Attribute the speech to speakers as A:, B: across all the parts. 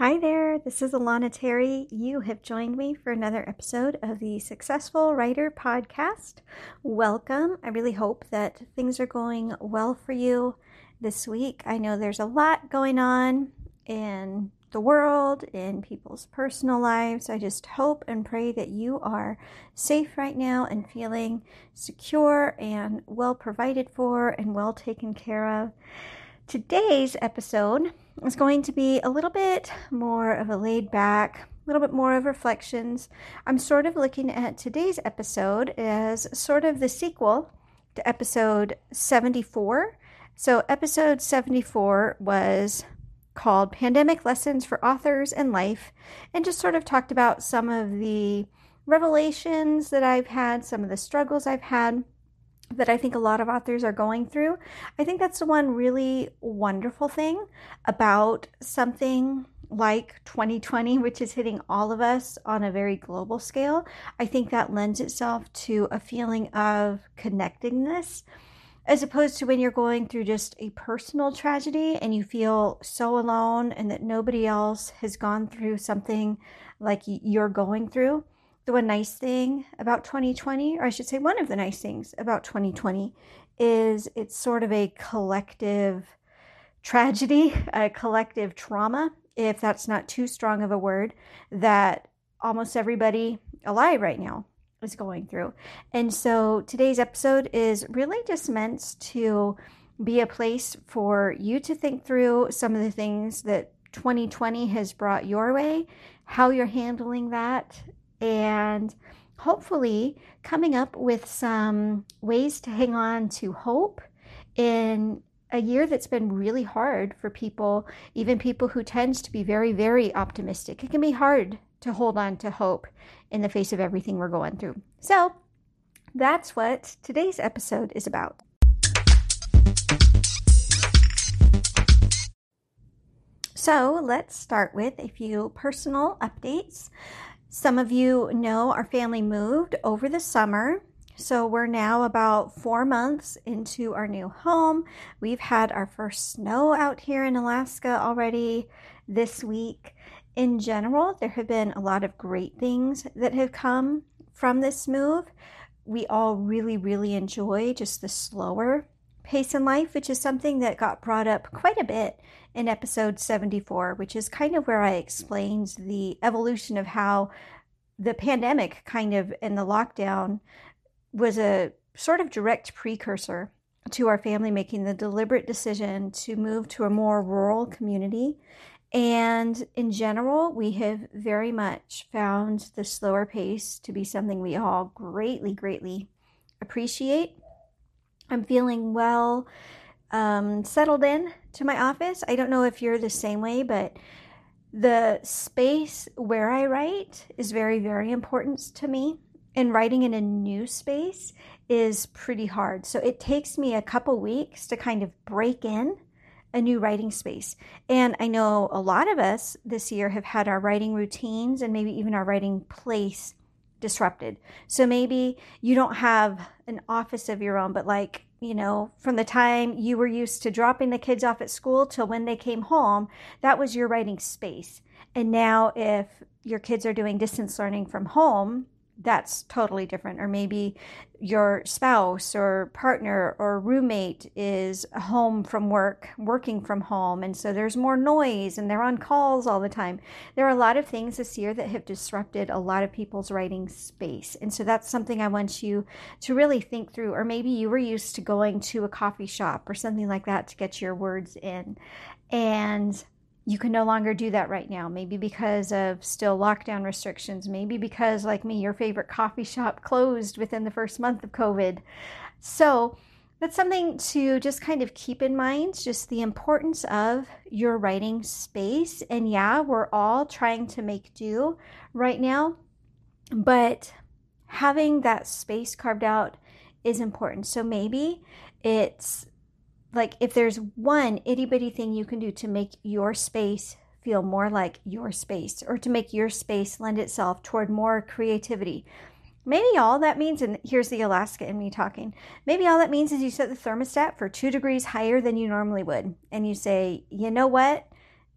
A: Hi there, this is Alana Terry. You have joined me for another episode of the Successful Writer Podcast. Welcome. I really hope that things are going well for you this week. I know there's a lot going on in the world, in people's personal lives. I just hope and pray that you are safe right now and feeling secure and well provided for and well taken care of. Today's episode is going to be a little bit more of a laid back, a little bit more of reflections. I'm sort of looking at today's episode as sort of the sequel to episode 74. So, episode 74 was called Pandemic Lessons for Authors and Life, and just sort of talked about some of the revelations that I've had, some of the struggles I've had that I think a lot of authors are going through. I think that's the one really wonderful thing about something like 2020, which is hitting all of us on a very global scale. I think that lends itself to a feeling of connectedness as opposed to when you're going through just a personal tragedy and you feel so alone and that nobody else has gone through something like you're going through the one nice thing about 2020, or I should say, one of the nice things about 2020 is it's sort of a collective tragedy, a collective trauma, if that's not too strong of a word, that almost everybody alive right now is going through. And so today's episode is really just meant to be a place for you to think through some of the things that 2020 has brought your way, how you're handling that, and hopefully coming up with some ways to hang on to hope in a year that's been really hard for people, even people who tends to be very, very optimistic. It can be hard to hold on to hope in the face of everything we're going through. So that's what today's episode is about. So let's start with a few personal updates. Some of you know our family moved over the summer. So we're now about four months into our new home. We've had our first snow out here in Alaska already this week. In general, there have been a lot of great things that have come from this move. We all really, really enjoy just the slower pace in life, which is something that got brought up quite a bit in episode 74, which is kind of where I explained the evolution of how the pandemic kind of and the lockdown was a sort of direct precursor to our family making the deliberate decision to move to a more rural community. And in general, we have very much found the slower pace to be something we all greatly, greatly appreciate. I'm feeling well um, settled in to my office. I don't know if you're the same way, but the space where I write is very, very important to me. And writing in a new space is pretty hard. So it takes me a couple weeks to kind of break in a new writing space. And I know a lot of us this year have had our writing routines and maybe even our writing place disrupted. So maybe you don't have an office of your own, but like you know, from the time you were used to dropping the kids off at school till when they came home, that was your writing space. And now, if your kids are doing distance learning from home, that's totally different. Or maybe your spouse or partner or roommate is home from work, working from home, and so there's more noise and they're on calls all the time. There are a lot of things this year that have disrupted a lot of people's writing space. And so that's something I want you to really think through. Or maybe you were used to going to a coffee shop or something like that to get your words in. And you can no longer do that right now. Maybe because of still lockdown restrictions, maybe because, like me, your favorite coffee shop closed within the first month of COVID. So, that's something to just kind of keep in mind just the importance of your writing space. And yeah, we're all trying to make do right now, but having that space carved out is important. So maybe it's like if there's one itty bitty thing you can do to make your space feel more like your space or to make your space lend itself toward more creativity. Maybe all that means, and here's the Alaska in me talking, maybe all that means is you set the thermostat for two degrees higher than you normally would. And you say, you know what?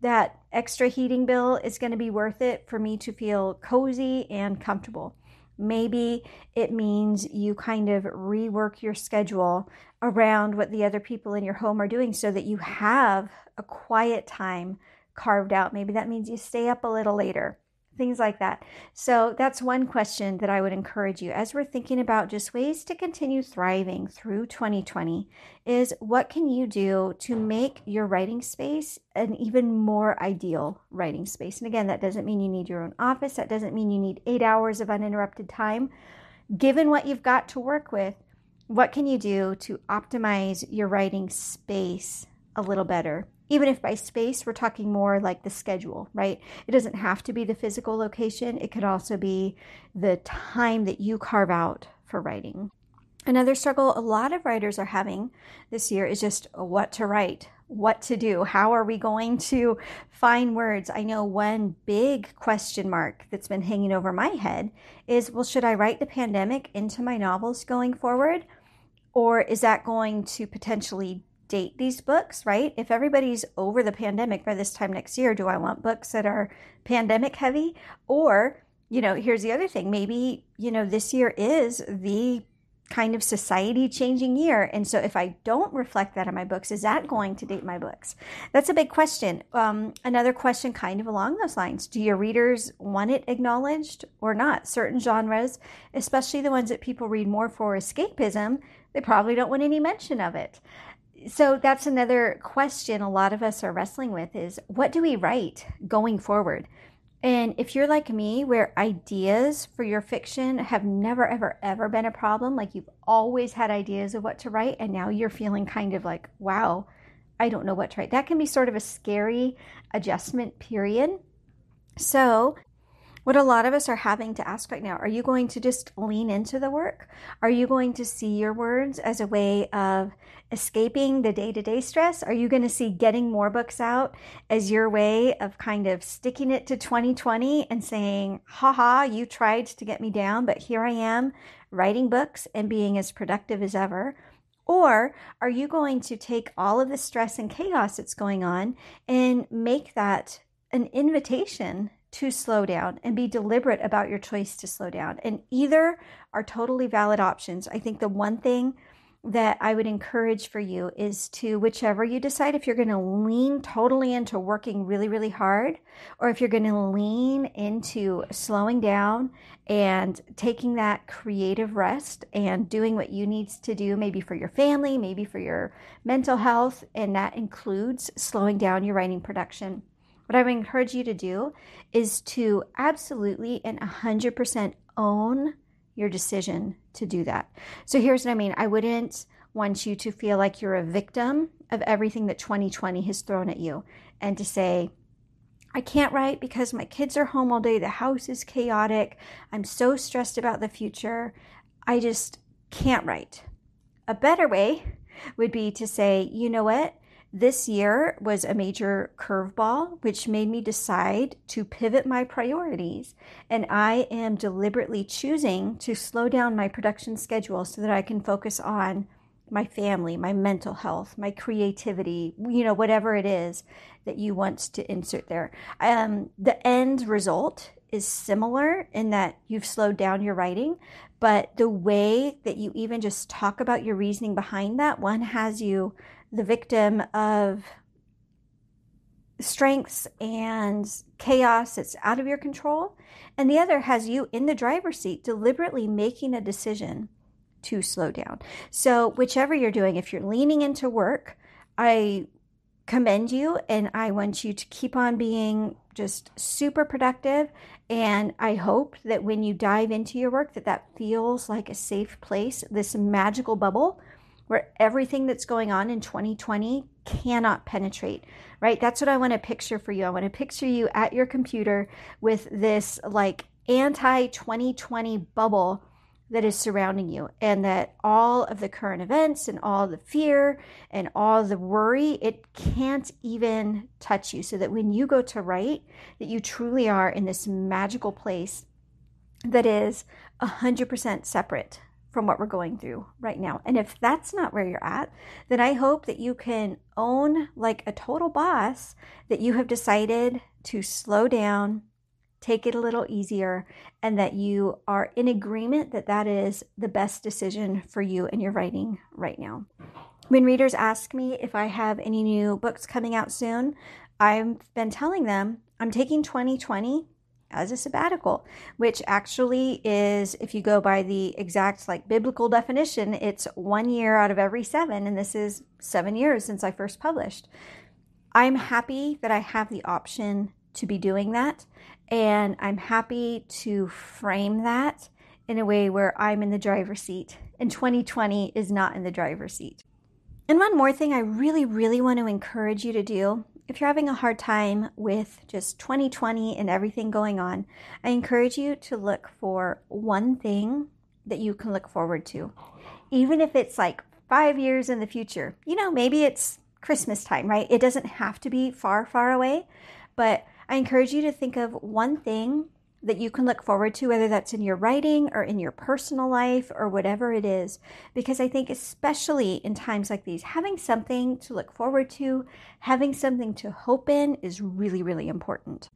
A: That extra heating bill is going to be worth it for me to feel cozy and comfortable. Maybe it means you kind of rework your schedule around what the other people in your home are doing so that you have a quiet time carved out. Maybe that means you stay up a little later things like that. So that's one question that I would encourage you as we're thinking about just ways to continue thriving through 2020 is what can you do to make your writing space an even more ideal writing space? And again, that doesn't mean you need your own office, that doesn't mean you need 8 hours of uninterrupted time. Given what you've got to work with, what can you do to optimize your writing space a little better? Even if by space we're talking more like the schedule, right? It doesn't have to be the physical location, it could also be the time that you carve out for writing. Another struggle a lot of writers are having this year is just what to write, what to do. How are we going to find words? I know one big question mark that's been hanging over my head is well, should I write the pandemic into my novels going forward? Or is that going to potentially date these books, right? If everybody's over the pandemic by this time next year, do I want books that are pandemic heavy? Or, you know, here's the other thing maybe, you know, this year is the kind of society changing year. And so if I don't reflect that in my books, is that going to date my books? That's a big question. Um, another question, kind of along those lines do your readers want it acknowledged or not? Certain genres, especially the ones that people read more for escapism, they probably don't want any mention of it so that's another question a lot of us are wrestling with is what do we write going forward? And if you're like me, where ideas for your fiction have never, ever, ever been a problem, like you've always had ideas of what to write, and now you're feeling kind of like, wow, I don't know what to write, that can be sort of a scary adjustment period. So, what a lot of us are having to ask right now are you going to just lean into the work? Are you going to see your words as a way of escaping the day to day stress? Are you going to see getting more books out as your way of kind of sticking it to 2020 and saying, haha, you tried to get me down, but here I am writing books and being as productive as ever? Or are you going to take all of the stress and chaos that's going on and make that an invitation to slow down and be deliberate about your choice to slow down. And either are totally valid options. I think the one thing that I would encourage for you is to, whichever you decide, if you're going to lean totally into working really, really hard, or if you're going to lean into slowing down and taking that creative rest and doing what you need to do, maybe for your family, maybe for your mental health, and that includes slowing down your writing production what I would encourage you to do is to absolutely and 100% own your decision to do that. So here's what I mean I wouldn't want you to feel like you're a victim of everything that 2020 has thrown at you and to say, I can't write because my kids are home all day. The house is chaotic. I'm so stressed about the future. I just can't write. A better way would be to say, you know what? This year was a major curveball, which made me decide to pivot my priorities. And I am deliberately choosing to slow down my production schedule so that I can focus on my family, my mental health, my creativity, you know, whatever it is that you want to insert there. Um, the end result is similar in that you've slowed down your writing, but the way that you even just talk about your reasoning behind that, one has you the victim of strengths and chaos that's out of your control, and the other has you in the driver's seat deliberately making a decision to slow down. So, whichever you're doing, if you're leaning into work, I commend you and I want you to keep on being just super productive and I hope that when you dive into your work that that feels like a safe place, this magical bubble where everything that's going on in 2020 cannot penetrate, right? That's what I want to picture for you. I want to picture you at your computer with this like anti 2020 bubble that is surrounding you and that all of the current events and all the fear and all the worry it can't even touch you so that when you go to write that you truly are in this magical place that is 100% separate from what we're going through right now. And if that's not where you're at, then I hope that you can own like a total boss that you have decided to slow down, take it a little easier, and that you are in agreement that that is the best decision for you and your writing right now. When readers ask me if I have any new books coming out soon, I've been telling them I'm taking 2020 as a sabbatical, which actually is, if you go by the exact like biblical definition, it's one year out of every seven, and this is seven years since I first published. I'm happy that I have the option to be doing that, and I'm happy to frame that in a way where I'm in the driver's seat, and 2020 is not in the driver's seat. And one more thing I really, really want to encourage you to do if you're having a hard time with just 2020 and everything going on, I encourage you to look for one thing that you can look forward to. Even if it's like five years in the future, you know, maybe it's Christmas time, right? It doesn't have to be far, far away, but I encourage you to think of one thing that you can look forward to, whether that's in your writing or in your personal life or whatever it is. Because I think, especially in times like these, having something to look forward to, having something to hope in is really, really important.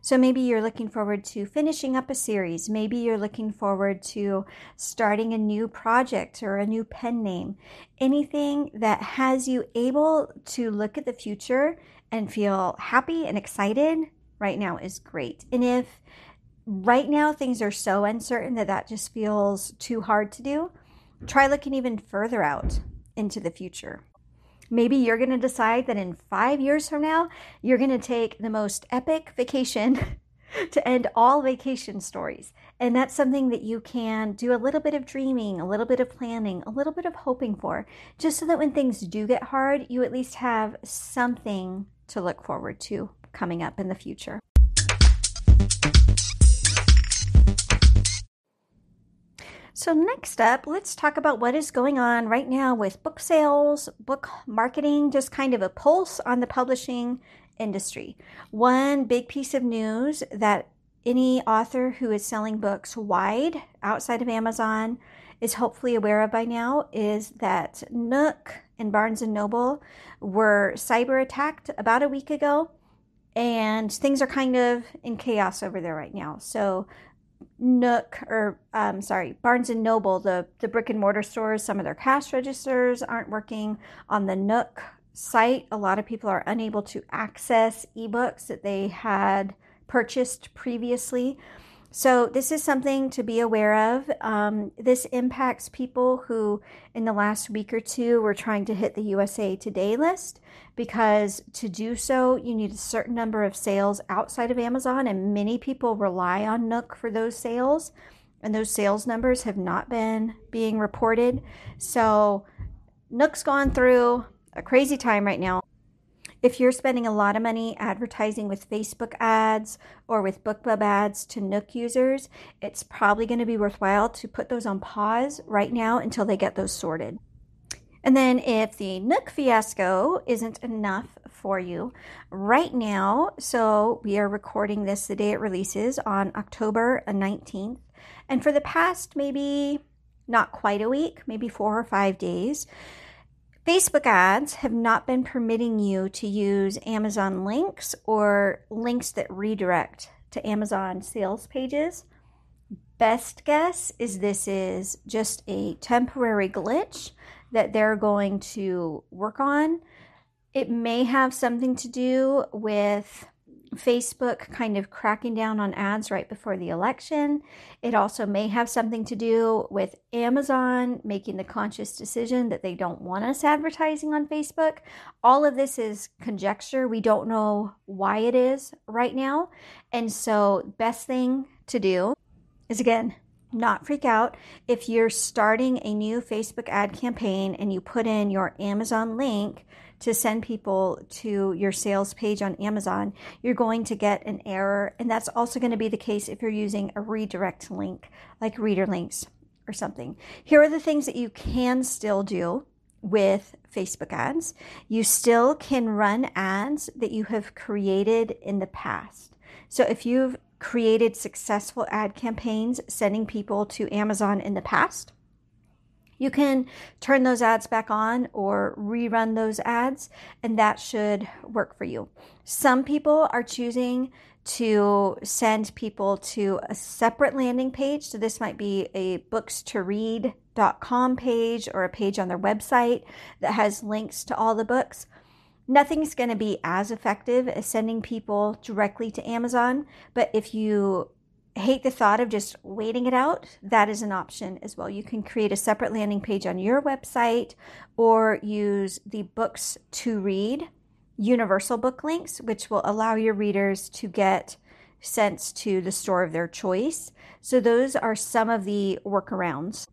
A: So maybe you're looking forward to finishing up a series. Maybe you're looking forward to starting a new project or a new pen name. Anything that has you able to look at the future and feel happy and excited right now is great. And if right now things are so uncertain that that just feels too hard to do, try looking even further out into the future. Maybe you're going to decide that in five years from now, you're going to take the most epic vacation to end all vacation stories. And that's something that you can do a little bit of dreaming, a little bit of planning, a little bit of hoping for, just so that when things do get hard, you at least have something to look forward to coming up in the future. So, next up, let's talk about what is going on right now with book sales, book marketing, just kind of a pulse on the publishing industry. One big piece of news that any author who is selling books wide outside of Amazon is hopefully aware of by now is that Nook and Barnes and Noble were cyber attacked about a week ago and things are kind of in chaos over there right now. So Nook or um, sorry, Barnes and Noble, the the brick and mortar stores, some of their cash registers aren't working on the Nook site. A lot of people are unable to access ebooks that they had purchased previously. So, this is something to be aware of. Um, this impacts people who, in the last week or two, were trying to hit the USA Today list because to do so, you need a certain number of sales outside of Amazon, and many people rely on Nook for those sales, and those sales numbers have not been being reported. So, Nook's gone through a crazy time right now. If you're spending a lot of money advertising with Facebook ads or with BookBub ads to Nook users, it's probably going to be worthwhile to put those on pause right now until they get those sorted. And then, if the Nook fiasco isn't enough for you right now, so we are recording this the day it releases on October 19th. And for the past maybe not quite a week, maybe four or five days, Facebook ads have not been permitting you to use Amazon links or links that redirect to Amazon sales pages. Best guess is this is just a temporary glitch that they're going to work on. It may have something to do with Facebook kind of cracking down on ads right before the election. It also may have something to do with Amazon making the conscious decision that they don't want us advertising on Facebook. All of this is conjecture. We don't know why it is right now. And so, best thing to do is again, not freak out. If you're starting a new Facebook ad campaign and you put in your Amazon link, to send people to your sales page on Amazon, you're going to get an error. And that's also going to be the case if you're using a redirect link like reader links or something. Here are the things that you can still do with Facebook ads. You still can run ads that you have created in the past. So if you've created successful ad campaigns sending people to Amazon in the past, You can turn those ads back on or rerun those ads, and that should work for you. Some people are choosing to send people to a separate landing page. So, this might be a books2read.com page or a page on their website that has links to all the books. Nothing's going to be as effective as sending people directly to Amazon, but if you hate the thought of just waiting it out, that is an option as well. You can create a separate landing page on your website or use the books to read universal book links, which will allow your readers to get sent to the store of their choice. So, those are some of the workarounds.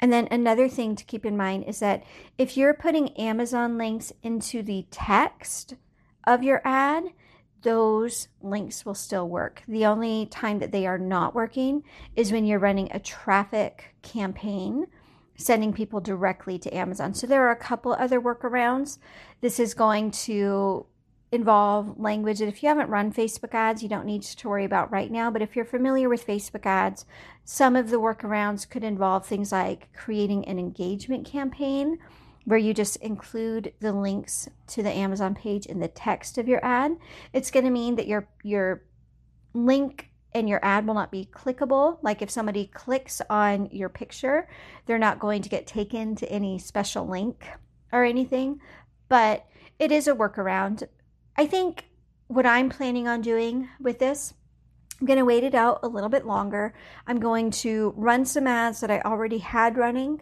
A: And then another thing to keep in mind is that if you're putting Amazon links into the text of your ad, those links will still work. The only time that they are not working is when you're running a traffic campaign, sending people directly to Amazon. So there are a couple other workarounds. This is going to involve language that if you haven't run Facebook ads, you don't need to worry about right now. But if you're familiar with Facebook ads, some of the workarounds could involve things like creating an engagement campaign where you just include the links to the Amazon page in the text of your ad. It's going to mean that your your link and your ad will not be clickable. Like if somebody clicks on your picture, they're not going to get taken to any special link or anything, but it is a workaround. I think what I'm planning on doing with this I'm going to wait it out a little bit longer. I'm going to run some ads that I already had running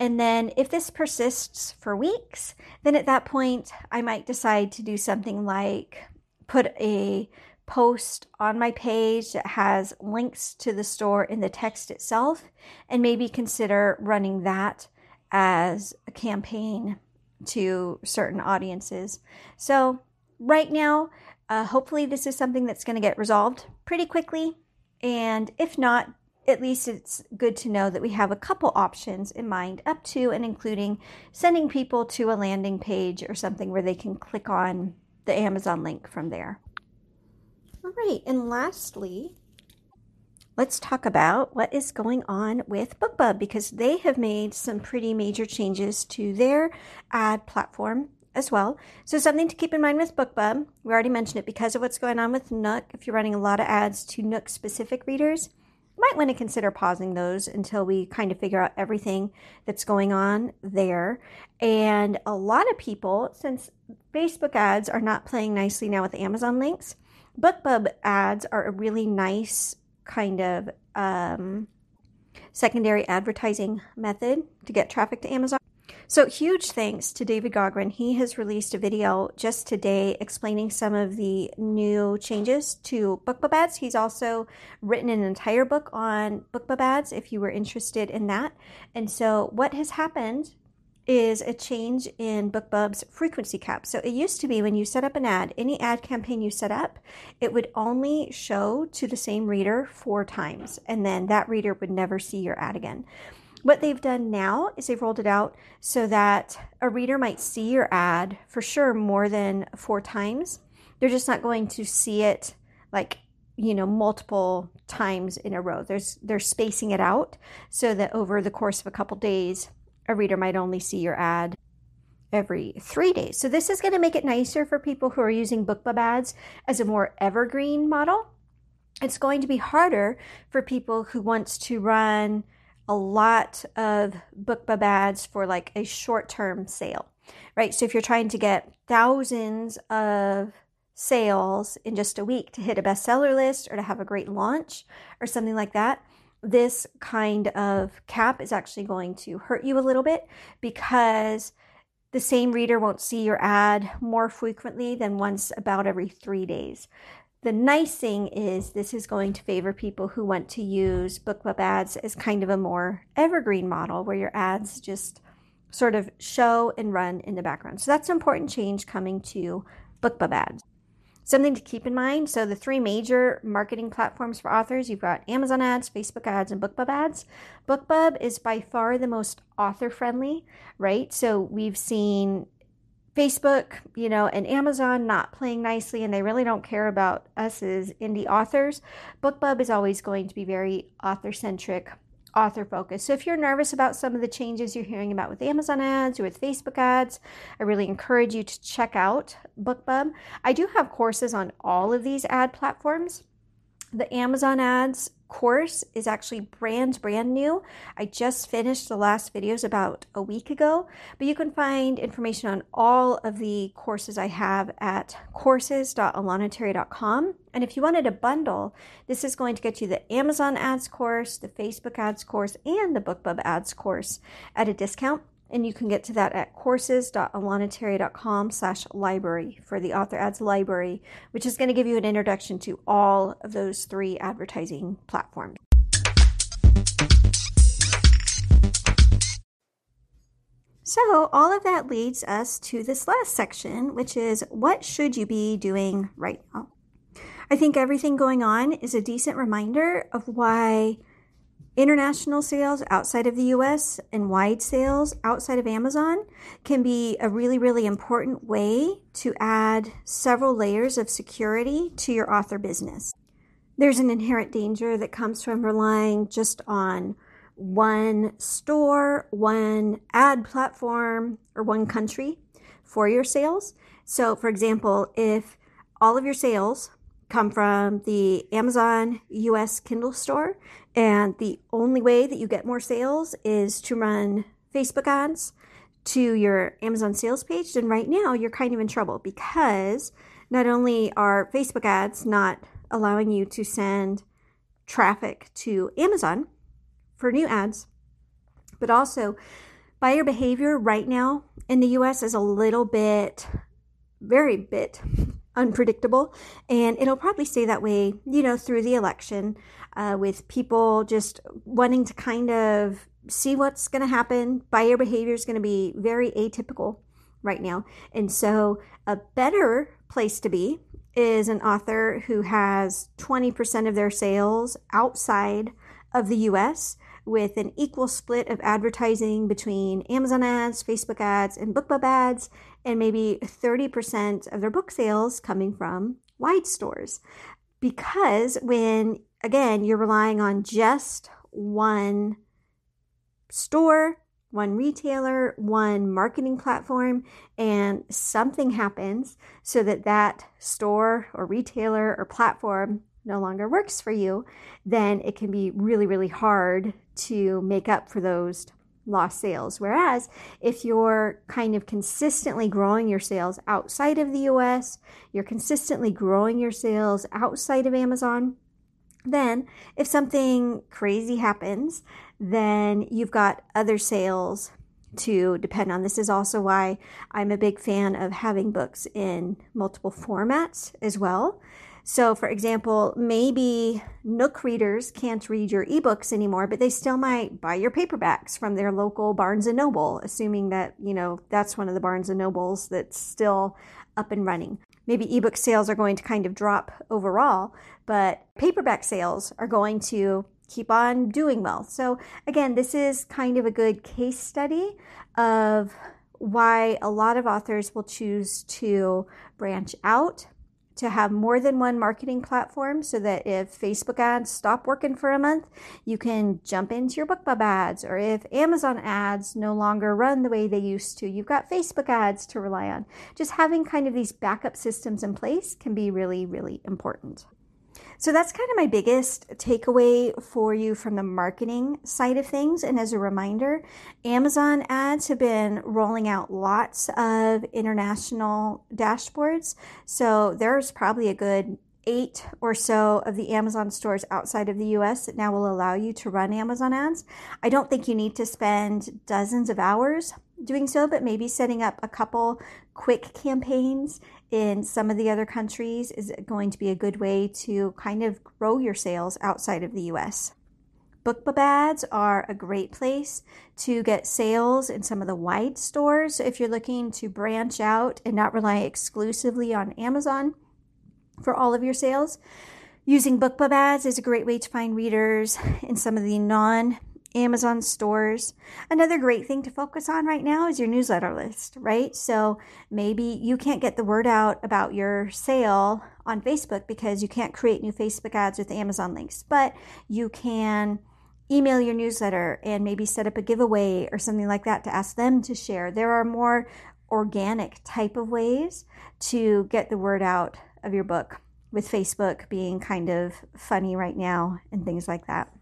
A: and then if this persists for weeks, then at that point, I might decide to do something like put a post on my page that has links to the store in the text itself and maybe consider running that as a campaign to certain audiences. So, right now, uh, hopefully, this is something that's going to get resolved pretty quickly. And if not, at least it's good to know that we have a couple options in mind, up to and including sending people to a landing page or something where they can click on the Amazon link from there. All right, and lastly, let's talk about what is going on with BookBub because they have made some pretty major changes to their ad platform as well. So, something to keep in mind with BookBub, we already mentioned it because of what's going on with Nook. If you're running a lot of ads to Nook specific readers, might want to consider pausing those until we kind of figure out everything that's going on there. And a lot of people, since Facebook ads are not playing nicely now with Amazon links, BookBub ads are a really nice kind of um, secondary advertising method to get traffic to Amazon. So, huge thanks to David Gaughran. He has released a video just today explaining some of the new changes to BookBub ads. He's also written an entire book on BookBub ads if you were interested in that. And so, what has happened is a change in BookBub's frequency cap. So, it used to be when you set up an ad, any ad campaign you set up, it would only show to the same reader four times, and then that reader would never see your ad again. What they've done now is they've rolled it out so that a reader might see your ad for sure more than four times. They're just not going to see it like, you know, multiple times in a row. There's they're spacing it out so that over the course of a couple days, a reader might only see your ad every three days. So this is going to make it nicer for people who are using BookBub ads as a more evergreen model. It's going to be harder for people who wants to run a lot of BookBub ads for like a short term sale, right? So if you're trying to get thousands of sales in just a week to hit a bestseller list or to have a great launch or something like that, this kind of cap is actually going to hurt you a little bit because the same reader won't see your ad more frequently than once about every three days. The nice thing is this is going to favor people who want to use BookBub ads as kind of a more evergreen model where your ads just sort of show and run in the background. So that's an important change coming to BookBub ads. Something to keep in mind. So the three major marketing platforms for authors, you've got Amazon ads, Facebook ads, and BookBub ads. BookBub is by far the most author friendly, right? So we've seen Facebook, you know, and Amazon not playing nicely and they really don't care about us as indie authors, BookBub is always going to be very author centric author focused. So if you're nervous about some of the changes you're hearing about with Amazon ads or with Facebook ads, I really encourage you to check out BookBub. I do have courses on all of these ad platforms. The Amazon ads course is actually brand brand new. I just finished the last videos about a week ago, but you can find information on all of the courses I have at courses.alanaterry.com. And if you wanted a bundle, this is going to get you the Amazon ads course, the Facebook ads course, and the BookBub ads course at a discount and you can get to that at courses.alanaterry.com slash library for the author ads library which is going to give you an introduction to all of those three advertising platforms. So all of that leads us to this last section which is what should you be doing right now? I think everything going on is a decent reminder of why International sales outside of the US and wide sales outside of Amazon can be a really, really important way to add several layers of security to your author business. There's an inherent danger that comes from relying just on one store, one ad platform, or one country for your sales. So, for example, if all of your sales come from the Amazon US Kindle store, and the only way that you get more sales is to run Facebook ads to your Amazon sales page, then right now you're kind of in trouble because not only are Facebook ads not allowing you to send traffic to Amazon for new ads, but also buyer behavior right now in the US is a little bit, very bit unpredictable. And it'll probably stay that way, you know, through the election uh, with people just wanting to kind of see what's going to happen. Buyer behavior is going to be very atypical right now. And so, a better place to be is an author who has 20% of their sales outside of the US with an equal split of advertising between Amazon ads, Facebook ads, and BookBub ads, and maybe 30% of their book sales coming from wide stores. Because when again, you're relying on just one store, one retailer, one marketing platform, and something happens so that that store or retailer or platform no longer works for you, then it can be really, really hard to make up for those lost sales. Whereas if you're kind of consistently growing your sales outside of the US, you're consistently growing your sales outside of Amazon, then, if something crazy happens, then you've got other sales to depend on. This is also why I'm a big fan of having books in multiple formats as well. So, for example, maybe Nook readers can't read your ebooks anymore, but they still might buy your paperbacks from their local Barnes and Noble, assuming that, you know, that's one of the Barnes and Nobles that's still up and running maybe ebook sales are going to kind of drop overall, but paperback sales are going to keep on doing well. So, again, this is kind of a good case study of why a lot of authors will choose to branch out to have more than one marketing platform so that if Facebook ads stop working for a month, you can jump into your BookBub ads. Or if Amazon ads no longer run the way they used to, you've got Facebook ads to rely on. Just having kind of these backup systems in place can be really, really important. So that's kind of my biggest takeaway for you from the marketing side of things. And as a reminder, Amazon ads have been rolling out lots of international dashboards. So there's probably a good eight or so of the Amazon stores outside of the US that now will allow you to run Amazon ads. I don't think you need to spend dozens of hours doing so, but maybe setting up a couple quick campaigns in some of the other countries is going to be a good way to kind of grow your sales outside of the US. BookBub ads are a great place to get sales in some of the wide stores if you're looking to branch out and not rely exclusively on Amazon for all of your sales. Using BookBub ads is a great way to find readers in some of the non Amazon stores. Another great thing to focus on right now is your newsletter list, right? So maybe you can't get the word out about your sale on Facebook because you can't create new Facebook ads with Amazon links, but you can email your newsletter and maybe set up a giveaway or something like that to ask them to share. There are more organic type of ways to get the word out of your book, with Facebook being kind of funny right now and things like that.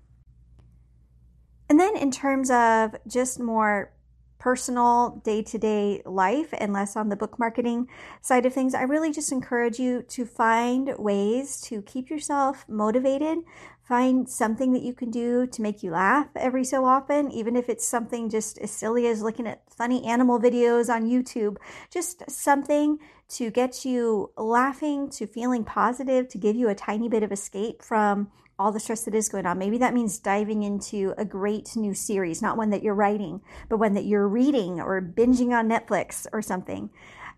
A: And then, in terms of just more personal day to day life and less on the book marketing side of things, I really just encourage you to find ways to keep yourself motivated. Find something that you can do to make you laugh every so often, even if it's something just as silly as looking at funny animal videos on YouTube. Just something to get you laughing, to feeling positive, to give you a tiny bit of escape from all the stress that is going on. Maybe that means diving into a great new series, not one that you're writing, but one that you're reading or binging on Netflix or something.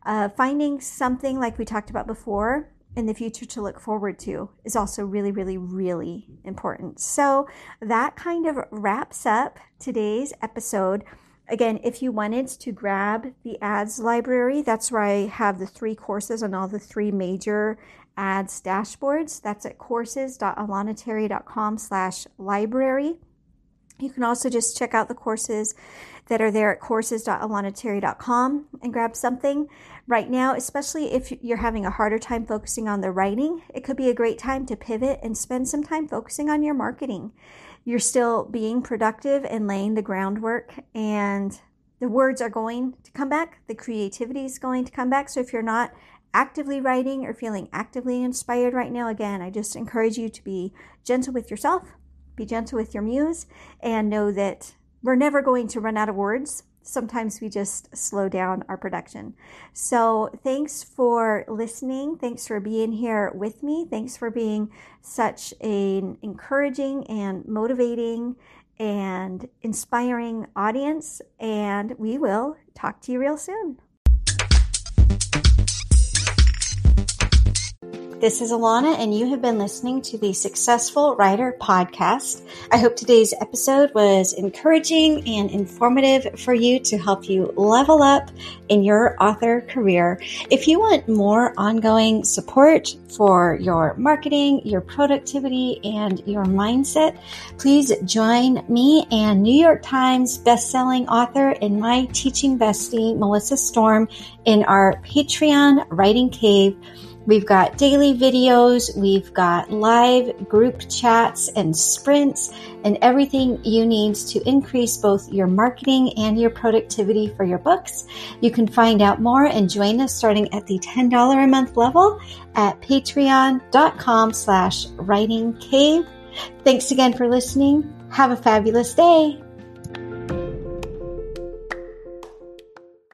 A: Uh, finding something like we talked about before in the future to look forward to is also really, really, really important. So that kind of wraps up today's episode. Again, if you wanted to grab the ads library, that's where I have the three courses on all the three major ads dashboards. That's at courses.alanaterry.com slash library. You can also just check out the courses that are there at courses.alanaterry.com and grab something. Right now, especially if you're having a harder time focusing on the writing, it could be a great time to pivot and spend some time focusing on your marketing you're still being productive and laying the groundwork and the words are going to come back the creativity is going to come back so if you're not actively writing or feeling actively inspired right now again i just encourage you to be gentle with yourself be gentle with your muse and know that we're never going to run out of words sometimes we just slow down our production. So, thanks for listening. Thanks for being here with me. Thanks for being such an encouraging and motivating and inspiring audience. And we will talk to you real soon. This is Alana, and you have been listening to the Successful Writer Podcast. I hope today's episode was encouraging and informative for you to help you level up in your author career. If you want more ongoing support for your marketing, your productivity, and your mindset, please join me and New York Times bestselling author and my teaching bestie, Melissa Storm, in our Patreon Writing Cave We've got daily videos, we've got live group chats and sprints, and everything you need to increase both your marketing and your productivity for your books. You can find out more and join us starting at the $10 a month level at patreon.com slash writing cave. Thanks again for listening. Have a fabulous day.